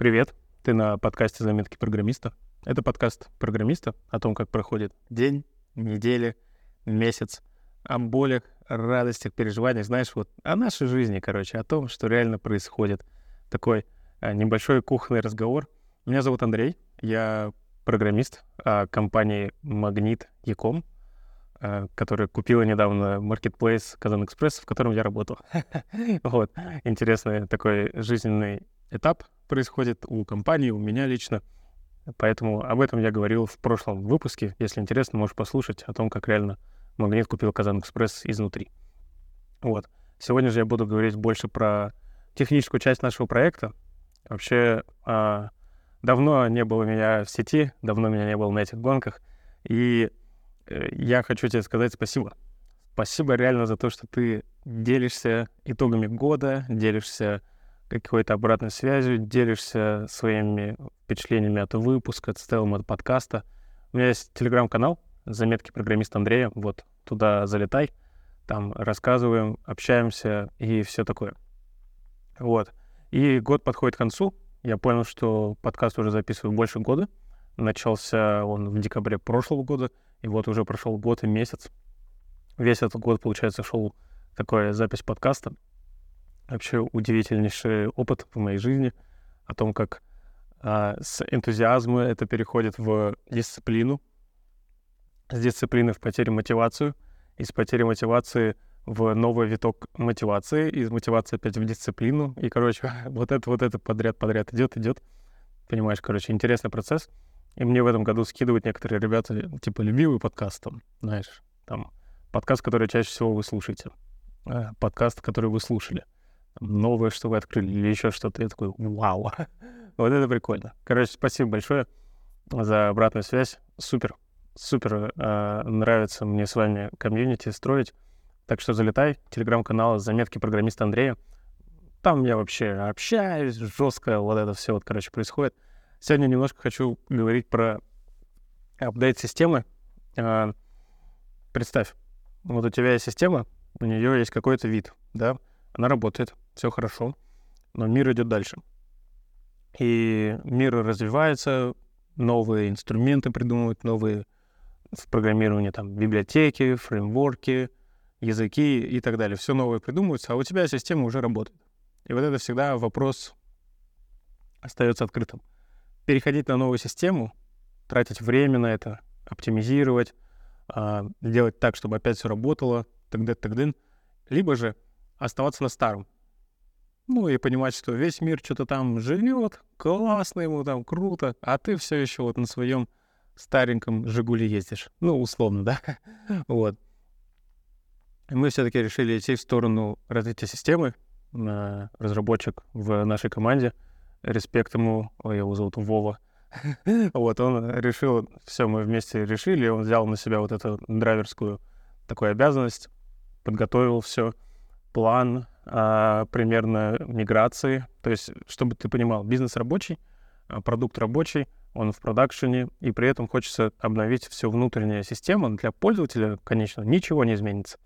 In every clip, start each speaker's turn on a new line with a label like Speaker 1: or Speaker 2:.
Speaker 1: Привет, ты на подкасте «Заметки программиста». Это подкаст программиста о том, как проходит день, неделя, месяц, о болях, радостях, переживаниях, знаешь, вот о нашей жизни, короче, о том, что реально происходит. Такой а, небольшой кухонный разговор. Меня зовут Андрей, я программист а, компании Магнит Яком, а, которая купила недавно marketplace Казан Экспресс, в котором я работал. Вот, интересный такой жизненный этап происходит у компании, у меня лично. Поэтому об этом я говорил в прошлом выпуске. Если интересно, можешь послушать о том, как реально Магнит купил Казан Экспресс изнутри. Вот. Сегодня же я буду говорить больше про техническую часть нашего проекта. Вообще, а, давно не было меня в сети, давно меня не было на этих гонках. И э, я хочу тебе сказать спасибо. Спасибо реально за то, что ты делишься итогами года, делишься какой-то обратной связью, делишься своими впечатлениями от выпуска, в целом от подкаста. У меня есть телеграм-канал «Заметки программиста Андрея». Вот туда залетай, там рассказываем, общаемся и все такое. Вот. И год подходит к концу. Я понял, что подкаст уже записываю больше года. Начался он в декабре прошлого года, и вот уже прошел год и месяц. Весь этот год, получается, шел такая запись подкаста вообще удивительнейший опыт в моей жизни о том, как а, с энтузиазма это переходит в дисциплину, с дисциплины в потерю мотивацию, из потери мотивации в новый виток мотивации, из мотивации опять в дисциплину. И, короче, вот это, вот это подряд-подряд идет, идет. Понимаешь, короче, интересный процесс. И мне в этом году скидывают некоторые ребята, типа, любимый подкаст, там, знаешь, там, подкаст, который чаще всего вы слушаете, э, подкаст, который вы слушали новое, что вы открыли, или еще что-то. Я такой, вау, вот это прикольно. Короче, спасибо большое за обратную связь. Супер, супер э, нравится мне с вами комьюнити строить. Так что залетай, телеграм-канал «Заметки программиста Андрея». Там я вообще общаюсь, жестко вот это все вот, короче, происходит. Сегодня немножко хочу говорить про апдейт системы. Э, представь, вот у тебя есть система, у нее есть какой-то вид, да, она работает, все хорошо, но мир идет дальше. И мир развивается, новые инструменты придумывают, новые в программировании там библиотеки, фреймворки, языки и так далее. Все новое придумывается, а у тебя система уже работает. И вот это всегда вопрос остается открытым. Переходить на новую систему, тратить время на это, оптимизировать, а, делать так, чтобы опять все работало, тогда, тогда, либо же оставаться на старом. Ну и понимать, что весь мир что-то там живет, классно ему там, круто, а ты все еще вот на своем стареньком Жигуле ездишь. Ну, условно, да? вот. И мы все-таки решили идти в сторону развития системы. Разработчик в нашей команде, респект ему, его зовут Вова, вот, он решил, все, мы вместе решили, он взял на себя вот эту драйверскую такую обязанность, подготовил все, план а, примерно миграции. То есть, чтобы ты понимал, бизнес рабочий, а, продукт рабочий, он в продакшене, и при этом хочется обновить всю внутреннюю систему. Для пользователя, конечно, ничего не изменится.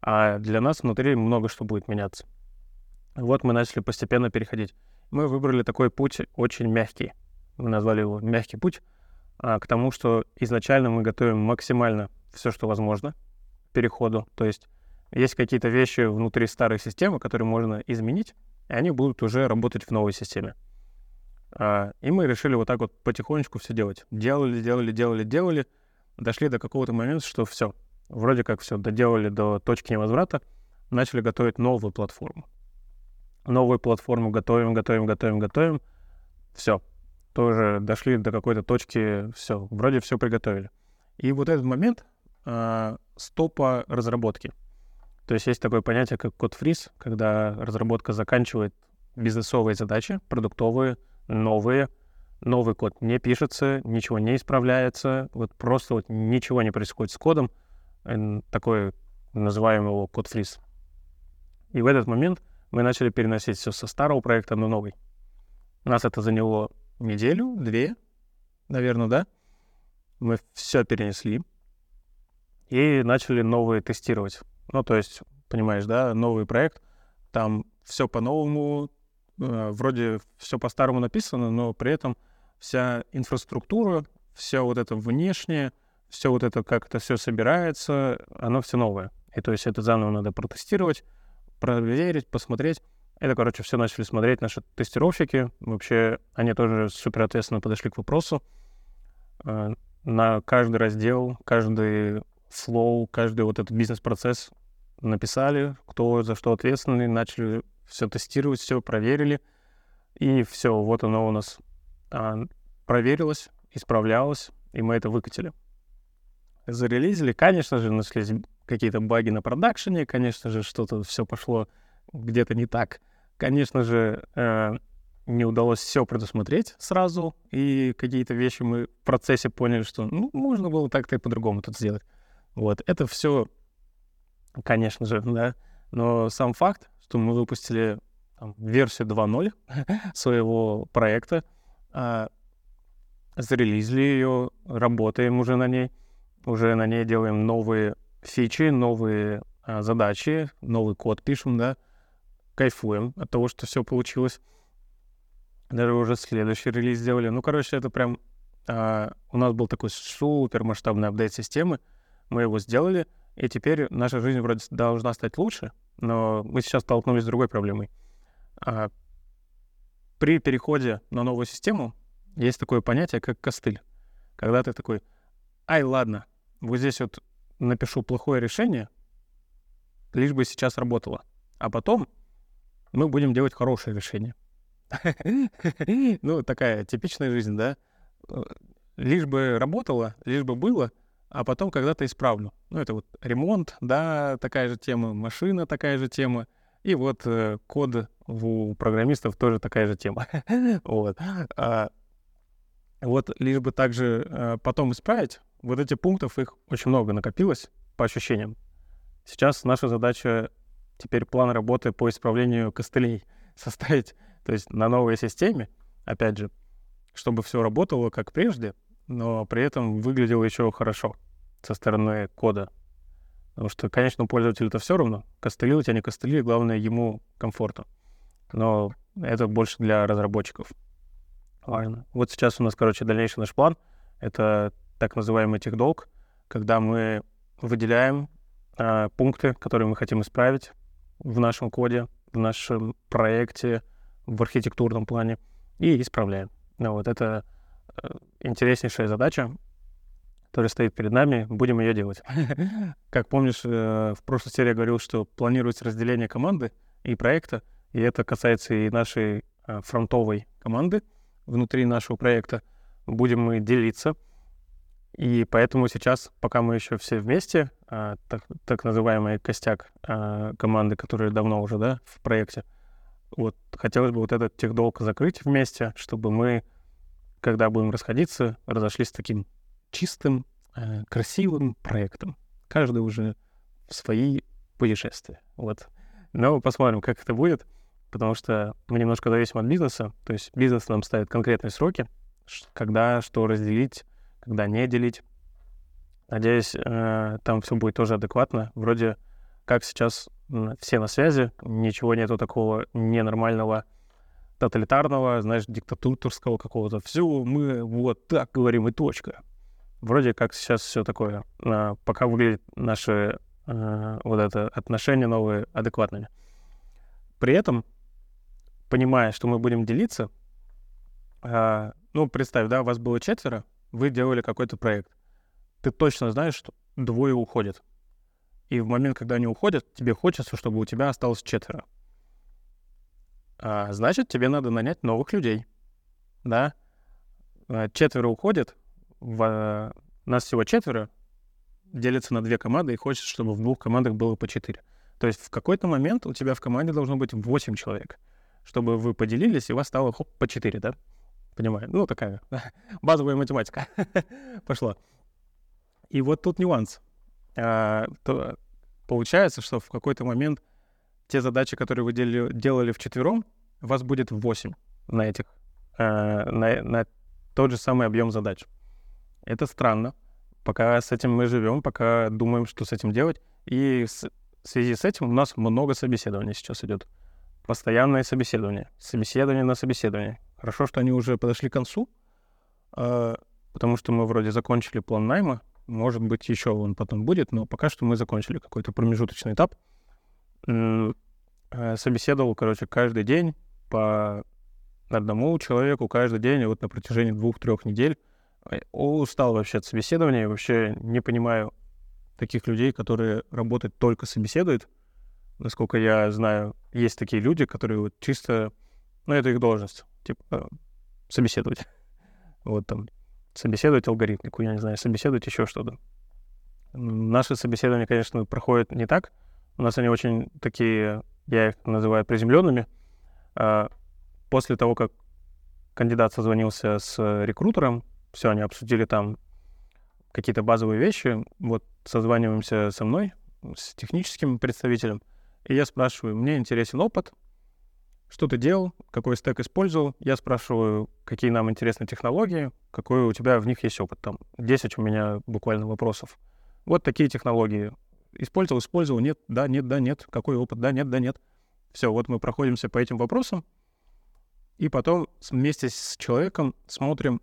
Speaker 1: А для нас внутри много что будет меняться. Вот мы начали постепенно переходить. Мы выбрали такой путь очень мягкий. Мы назвали его «мягкий путь», а, к тому, что изначально мы готовим максимально все, что возможно к переходу. То есть есть какие-то вещи внутри старой системы, которые можно изменить, и они будут уже работать в новой системе. А, и мы решили вот так вот потихонечку все делать. Делали, делали, делали, делали. Дошли до какого-то момента, что все, вроде как все, доделали до точки невозврата, начали готовить новую платформу. Новую платформу готовим, готовим, готовим, готовим. Все, тоже дошли до какой-то точки, все, вроде все приготовили. И вот этот момент э, стопа разработки — то есть есть такое понятие, как код фриз, когда разработка заканчивает бизнесовые задачи, продуктовые, новые, новый код не пишется, ничего не исправляется, вот просто вот ничего не происходит с кодом, такой называемый его код фриз. И в этот момент мы начали переносить все со старого проекта на новый. У нас это заняло неделю, две, наверное, да? Мы все перенесли и начали новые тестировать. Ну, то есть, понимаешь, да, новый проект, там все по-новому, э, вроде все по-старому написано, но при этом вся инфраструктура, все вот это внешнее, все вот это, как это все собирается, оно все новое. И то есть это заново надо протестировать, проверить, посмотреть. Это, короче, все начали смотреть наши тестировщики. Вообще, они тоже супер ответственно подошли к вопросу. Э, на каждый раздел, каждый флоу, каждый вот этот бизнес-процесс написали, кто за что ответственный, начали все тестировать, все проверили. И все, вот оно у нас а, проверилось, исправлялось, и мы это выкатили. Зарелизили, конечно же, нашлись какие-то баги на продакшене, конечно же, что-то все пошло где-то не так. Конечно же, э, не удалось все предусмотреть сразу, и какие-то вещи мы в процессе поняли, что ну, можно было так-то и по-другому тут сделать. Вот, это все, конечно же, да, но сам факт, что мы выпустили там, версию 2.0 своего проекта, э, зарелизили ее, работаем уже на ней, уже на ней делаем новые фичи, новые а, задачи, новый код пишем, да, кайфуем от того, что все получилось. Даже уже следующий релиз сделали. Ну, короче, это прям... А, у нас был такой супер масштабный апдейт системы. Мы его сделали, и теперь наша жизнь вроде должна стать лучше, но мы сейчас столкнулись с другой проблемой. А, при переходе на новую систему есть такое понятие, как костыль. Когда ты такой, ай, ладно, вот здесь вот напишу плохое решение, лишь бы сейчас работало. А потом мы будем делать хорошее решение. Ну, такая типичная жизнь, да? Лишь бы работало, лишь бы было, а потом когда-то исправлю. Ну, это вот ремонт, да, такая же тема, машина такая же тема, и вот э, код у программистов тоже такая же тема. вот. А, вот лишь бы также э, потом исправить, вот этих пунктов, их очень много накопилось, по ощущениям. Сейчас наша задача теперь план работы по исправлению костылей составить, то есть на новой системе, опять же, чтобы все работало как прежде, но при этом выглядело еще хорошо со стороны кода. Потому что, конечно, пользователю это все равно. Костыли у тебя не костыли, главное ему комфортно. Но это больше для разработчиков. Важно. Вот сейчас у нас, короче, дальнейший наш план — это так называемый техдолг, когда мы выделяем э, пункты, которые мы хотим исправить в нашем коде, в нашем проекте, в архитектурном плане, и исправляем. Ну, вот это интереснейшая задача, которая стоит перед нами, будем ее делать. Как помнишь, э, в прошлой серии я говорил, что планируется разделение команды и проекта, и это касается и нашей э, фронтовой команды внутри нашего проекта. Будем мы делиться и поэтому сейчас, пока мы еще все вместе, так, так называемый костяк команды, которые давно уже, да, в проекте, вот хотелось бы вот этот техдолг закрыть вместе, чтобы мы, когда будем расходиться, разошлись с таким чистым, а, красивым проектом. Каждый уже в свои путешествия. Вот. Но посмотрим, как это будет, потому что мы немножко зависим от бизнеса. То есть бизнес нам ставит конкретные сроки, когда что разделить, когда не делить. Надеюсь, э, там все будет тоже адекватно. Вроде как сейчас все на связи, ничего нету такого ненормального, тоталитарного, знаешь, диктатурского какого-то. Все, мы вот так говорим и точка. Вроде как сейчас все такое, э, пока выглядит наши э, вот это отношения новые адекватными. При этом, понимая, что мы будем делиться, э, ну, представь, да, у вас было четверо, вы делали какой-то проект. Ты точно знаешь, что двое уходят. И в момент, когда они уходят, тебе хочется, чтобы у тебя осталось четверо. А, значит, тебе надо нанять новых людей. Да? А, четверо уходят, в, а, нас всего четверо, делится на две команды, и хочется, чтобы в двух командах было по четыре. То есть в какой-то момент у тебя в команде должно быть восемь человек, чтобы вы поделились, и у вас стало хоп, по четыре, да? Понимаю. Ну, такая базовая математика пошла. И вот тут нюанс. А, то, получается, что в какой-то момент те задачи, которые вы делали, делали вчетвером, вас будет 8 на этих, а, на, на тот же самый объем задач. Это странно. Пока с этим мы живем, пока думаем, что с этим делать. И в связи с этим у нас много собеседований сейчас идет. постоянное собеседование, собеседование на собеседование. Хорошо, что они уже подошли к концу, э, потому что мы вроде закончили план найма, может быть, еще он потом будет, но пока что мы закончили какой-то промежуточный этап. Э, собеседовал, короче, каждый день по одному человеку каждый день, вот на протяжении двух-трех недель. Устал вообще от собеседования, вообще не понимаю таких людей, которые работают только собеседуют. Насколько я знаю, есть такие люди, которые вот чисто, ну, это их должность, типа собеседовать. Вот там собеседовать алгоритмику, я не знаю, собеседовать еще что-то. Наши собеседования, конечно, проходят не так. У нас они очень такие, я их называю приземленными. А после того, как кандидат созвонился с рекрутером, все, они обсудили там какие-то базовые вещи, вот созваниваемся со мной, с техническим представителем, и я спрашиваю, мне интересен опыт, что ты делал, какой стек использовал. Я спрашиваю, какие нам интересны технологии, какой у тебя в них есть опыт. Там 10 у меня буквально вопросов. Вот такие технологии. Использовал, использовал, нет, да, нет, да, нет. Какой опыт, да, нет, да, нет. Все, вот мы проходимся по этим вопросам, и потом вместе с человеком смотрим,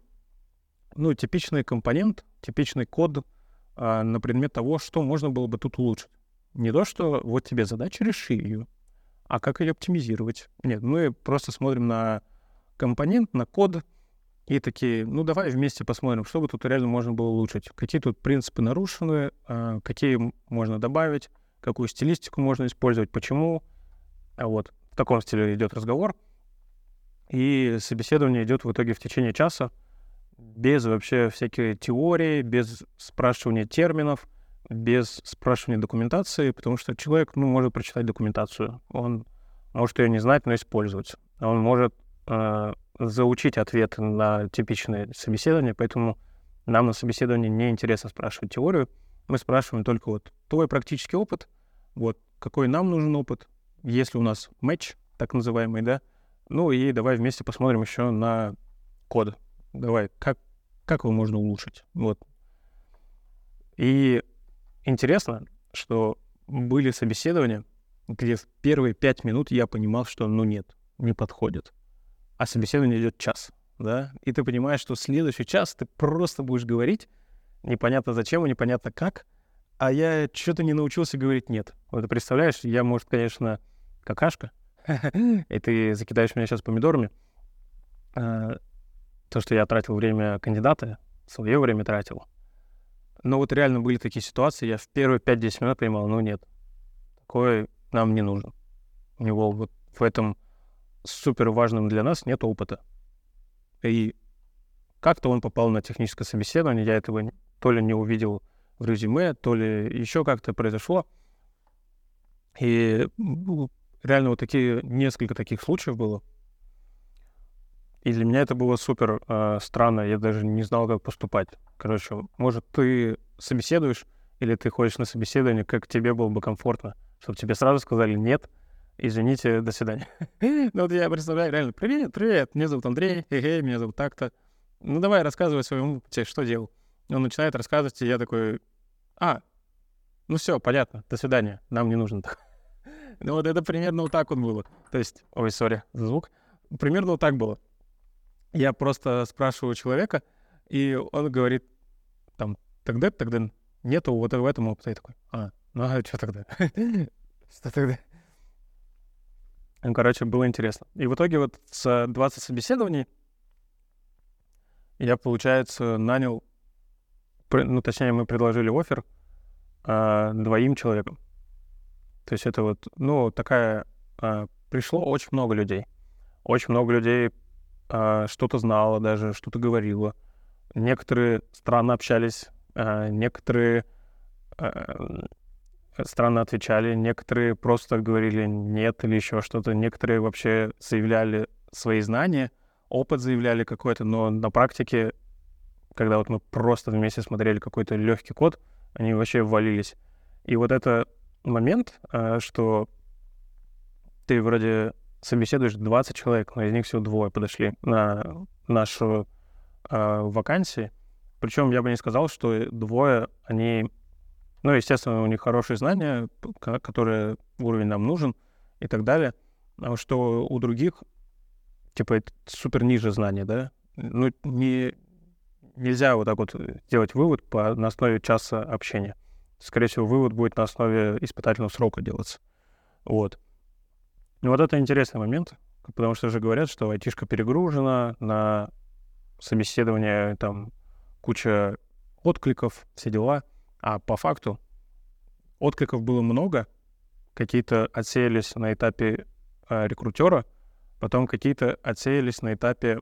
Speaker 1: ну, типичный компонент, типичный код а, на предмет того, что можно было бы тут улучшить. Не то, что вот тебе задача, реши ее, а как ее оптимизировать. Нет, мы просто смотрим на компонент, на код, и такие, ну давай вместе посмотрим, что бы тут реально можно было улучшить. Какие тут принципы нарушены, а, какие можно добавить, какую стилистику можно использовать, почему. А вот в таком стиле идет разговор. И собеседование идет в итоге в течение часа, без вообще всякой теории, без спрашивания терминов — без спрашивания документации, потому что человек ну, может прочитать документацию. Он может ее не знать, но использовать. Он может э, заучить ответы на типичные собеседования, поэтому нам на собеседовании не интересно спрашивать теорию. Мы спрашиваем только вот твой практический опыт, вот какой нам нужен опыт, если у нас матч, так называемый, да, ну и давай вместе посмотрим еще на код. Давай, как, как его можно улучшить, вот. И Интересно, что были собеседования, где в первые пять минут я понимал, что ну нет, не подходит. А собеседование идет час, да, и ты понимаешь, что следующий час ты просто будешь говорить, непонятно зачем и непонятно как, а я что-то не научился говорить нет. Вот ты представляешь, я, может, конечно, какашка, и ты закидаешь меня сейчас помидорами, а, то, что я тратил время кандидата, свое время тратил, но вот реально были такие ситуации, я в первые 5-10 минут понимал, ну нет, такое нам не нужно. У него вот в этом супер важном для нас нет опыта. И как-то он попал на техническое собеседование, я этого то ли не увидел в резюме, то ли еще как-то произошло. И реально вот такие, несколько таких случаев было. И для меня это было супер э, странно, я даже не знал, как поступать. Короче, может, ты собеседуешь, или ты ходишь на собеседование, как тебе было бы комфортно, чтобы тебе сразу сказали «нет», извините, до свидания. ну вот я представляю реально, привет, привет, меня зовут Андрей, эй, меня зовут так-то. Ну давай, рассказывай своему опыте, что делал. Он начинает рассказывать, и я такой, а, ну все, понятно, до свидания, нам не нужно так. ну вот это примерно вот так вот было. То есть, ой, сори за звук. Примерно вот так было. Я просто спрашиваю человека, и он говорит, там, тогда, тогда нету вот в этом опыта. Я такой, а, ну а что тогда? Что тогда? Короче, было интересно. И в итоге вот с 20 собеседований я, получается, нанял, ну, точнее, мы предложили офер а, двоим человекам. То есть это вот, ну, такая... А, пришло очень много людей. Очень много людей а, что-то знало даже, что-то говорило. Некоторые странно общались, а, некоторые странно отвечали, некоторые просто говорили нет или еще что-то, некоторые вообще заявляли свои знания, опыт заявляли какой-то, но на практике, когда вот мы просто вместе смотрели какой-то легкий код, они вообще ввалились. И вот это момент, что ты вроде собеседуешь 20 человек, но из них всего двое подошли на нашу э, вакансию. Причем я бы не сказал, что двое, они, ну, естественно, у них хорошие знания, которые уровень нам нужен и так далее. а что у других, типа, это супер ниже знания, да? Ну, не, нельзя вот так вот делать вывод по, на основе часа общения. Скорее всего, вывод будет на основе испытательного срока делаться. Вот. Ну, вот это интересный момент, потому что же говорят, что айтишка перегружена, на собеседование там куча откликов, все дела. А по факту откликов было много, какие-то отсеялись на этапе э, рекрутера, потом какие-то отсеялись на этапе,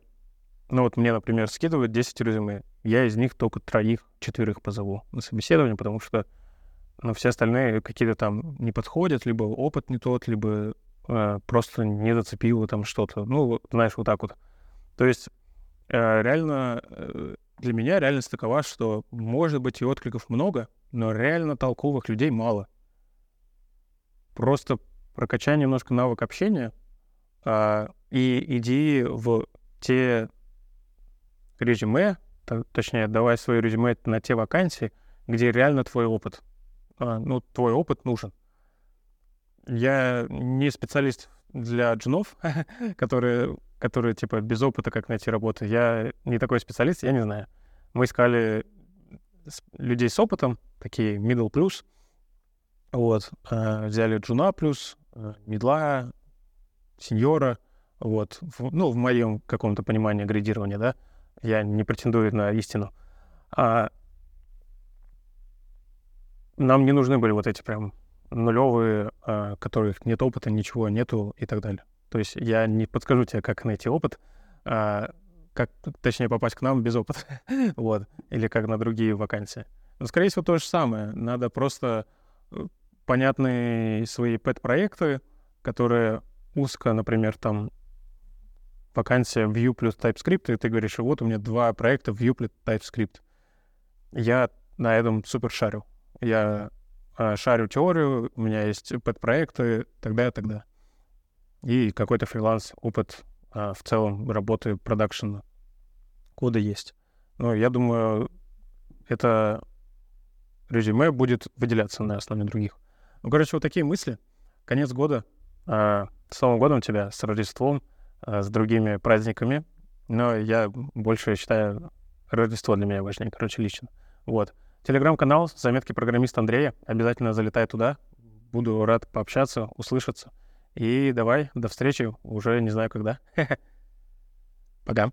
Speaker 1: ну вот мне, например, скидывают 10 резюме, я из них только троих, четверых позову на собеседование, потому что ну, все остальные какие-то там не подходят, либо опыт не тот, либо э, просто не зацепило там что-то. Ну, знаешь, вот так вот. То есть э, реально э, для меня реальность такова, что может быть и откликов много, но реально толковых людей мало. Просто прокачай немножко навык общения а, и иди в те резюме, точнее, давай свои резюме на те вакансии, где реально твой опыт. А, ну, твой опыт нужен. Я не специалист для джунов, которые которые, типа, без опыта, как найти работу. Я не такой специалист, я не знаю. Мы искали людей с опытом, такие middle plus, вот, э, взяли джуна плюс, э, мидла, сеньора, вот, в, ну, в моем каком-то понимании градирования, да, я не претендую на истину. А нам не нужны были вот эти прям нулевые, э, которых нет опыта, ничего нету и так далее. То есть я не подскажу тебе, как найти опыт, а, как, точнее, попасть к нам без опыта, вот, или как на другие вакансии. Но, скорее всего, то же самое. Надо просто э, понятные свои пэт-проекты, которые узко, например, там вакансия Vue плюс TypeScript, и ты говоришь, вот у меня два проекта Vue плюс TypeScript. Я на этом супер шарю. Я э, шарю теорию, у меня есть пэт-проекты, тогда и тогда и какой-то фриланс, опыт а, в целом работы продакшена кода есть. Но я думаю, это резюме будет выделяться на основе других. Ну, короче, вот такие мысли. Конец года. А, с Новым годом тебя, с Рождеством, а, с другими праздниками. Но я больше считаю, Рождество для меня важнее, короче, лично. Вот. Телеграм-канал «Заметки программиста Андрея». Обязательно залетай туда. Буду рад пообщаться, услышаться. И давай, до встречи, уже не знаю когда. Пока.